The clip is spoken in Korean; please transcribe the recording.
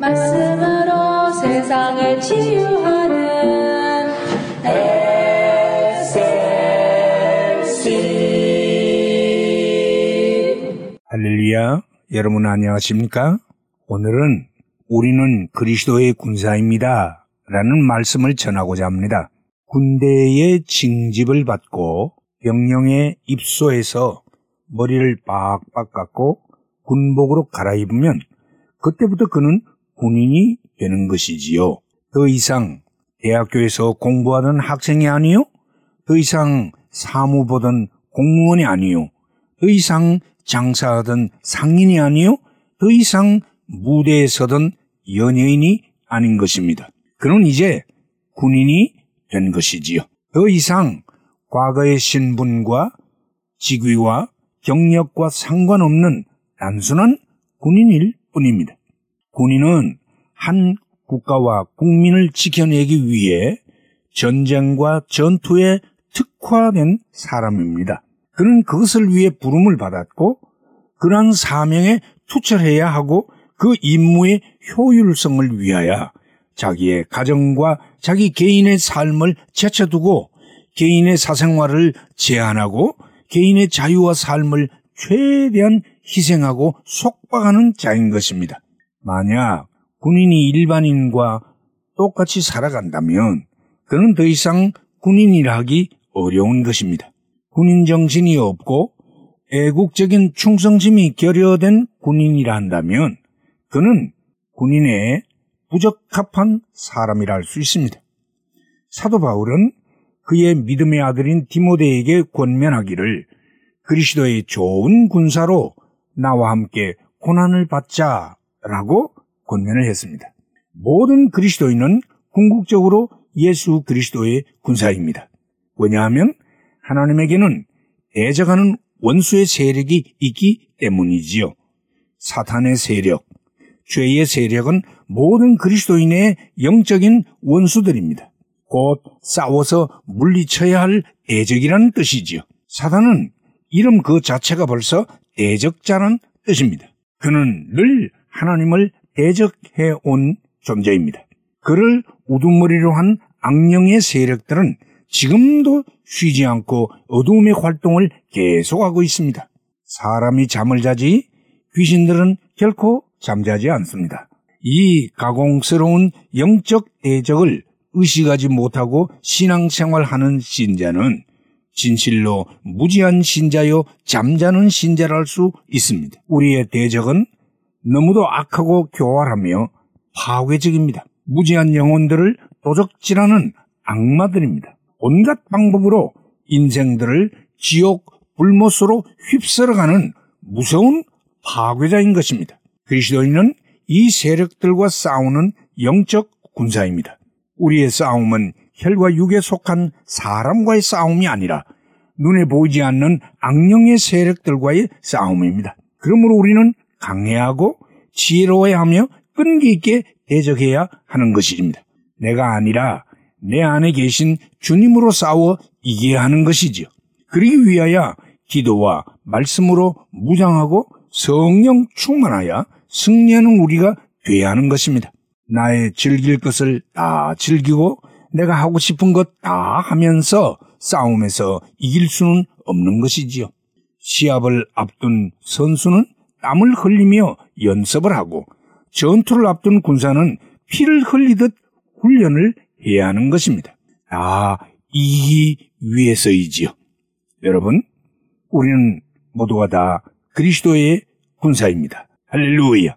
말씀으로 세상을 치유하는 SLC 할렐루야. 여러분 안녕하십니까? 오늘은 우리는 그리스도의 군사입니다. 라는 말씀을 전하고자 합니다. 군대의 징집을 받고 병령의 입소에서 머리를 빡빡 깎고 군복으로 갈아입으면 그때부터 그는 군인이 되는 것이지요. 더 이상 대학교에서 공부하던 학생이 아니요. 더 이상 사무 보던 공무원이 아니요. 더 이상 장사하던 상인이 아니요. 더 이상 무대에 서던 연예인이 아닌 것입니다. 그는 이제 군인이 된 것이지요. 더 이상 과거의 신분과 직위와 경력과 상관없는 단순한 군인일 뿐입니다. 군인은 한 국가와 국민을 지켜내기 위해 전쟁과 전투에 특화된 사람입니다. 그는 그것을 위해 부름을 받았고 그러한 사명에 투철해야 하고 그 임무의 효율성을 위하여 자기의 가정과 자기 개인의 삶을 제쳐두고 개인의 사생활을 제한하고 개인의 자유와 삶을 최대한 희생하고 속박하는 자인 것입니다. 만약 군인이 일반인과 똑같이 살아간다면 그는 더 이상 군인이라 하기 어려운 것입니다. 군인 정신이 없고 애국적인 충성심이 결여된 군인이라 한다면 그는 군인의 부적합한 사람이라 할 수 있습니다. 사도 바울은 그의 믿음의 아들인 디모데에게 권면하기를 그리스도의 좋은 군사로 나와 함께 고난을 받자라고 권면을 했습니다. 모든 그리스도인은 궁극적으로 예수 그리스도의 군사입니다. 왜냐하면 하나님에게는 대적하는 원수의 세력이 있기 때문이지요. 사탄의 세력, 죄의 세력은 모든 그리스도인의 영적인 원수들입니다. 곧 싸워서 물리쳐야 할 대적이라는 뜻이지요. 사탄은 이름 그 자체가 벌써 대적자란 뜻입니다. 그는 늘 하나님을 대적해 온 존재입니다. 그를 우두머리로 한 악령의 세력들은 지금도 쉬지 않고 어두움의 활동을 계속하고 있습니다. 사람이 잠을 자지 귀신들은 결코 잠자지 않습니다. 이 가공스러운 영적 대적을 의식하지 못하고 신앙생활하는 신자는 진실로 무지한 신자요 잠자는 신자랄 수 있습니다. 우리의 대적은 너무도 악하고 교활하며 파괴적입니다. 무지한 영혼들을 도적질하는 악마들입니다. 온갖 방법으로 인생들을 지옥 불못으로 휩쓸어가는 무서운 파괴자인 것입니다. 그리스도인은 이 세력들과 싸우는 영적 군사입니다. 우리의 싸움은 혈과 육에 속한 사람과의 싸움이 아니라 눈에 보이지 않는 악령의 세력들과의 싸움입니다. 그러므로 우리는 강해하고 지혜로워야 하며 끈기 있게 대적해야 하는 것입니다. 내가 아니라 내 안에 계신 주님으로 싸워 이겨야 하는 것이지요. 그러기 위하여 기도와 말씀으로 무장하고 성령 충만하여 승리하는 우리가 돼야 하는 것입니다. 나의 즐길 것을 다 즐기고 내가 하고 싶은 것 다 하면서 싸움에서 이길 수는 없는 것이지요. 시합을 앞둔 선수는 땀을 흘리며 연습을 하고 전투를 앞둔 군사는 피를 흘리듯 훈련을 해야 하는 것입니다. 아, 이기 위해서이지요. 여러분, 우리는 모두가 다 그리스도의 군사입니다. 할렐루야.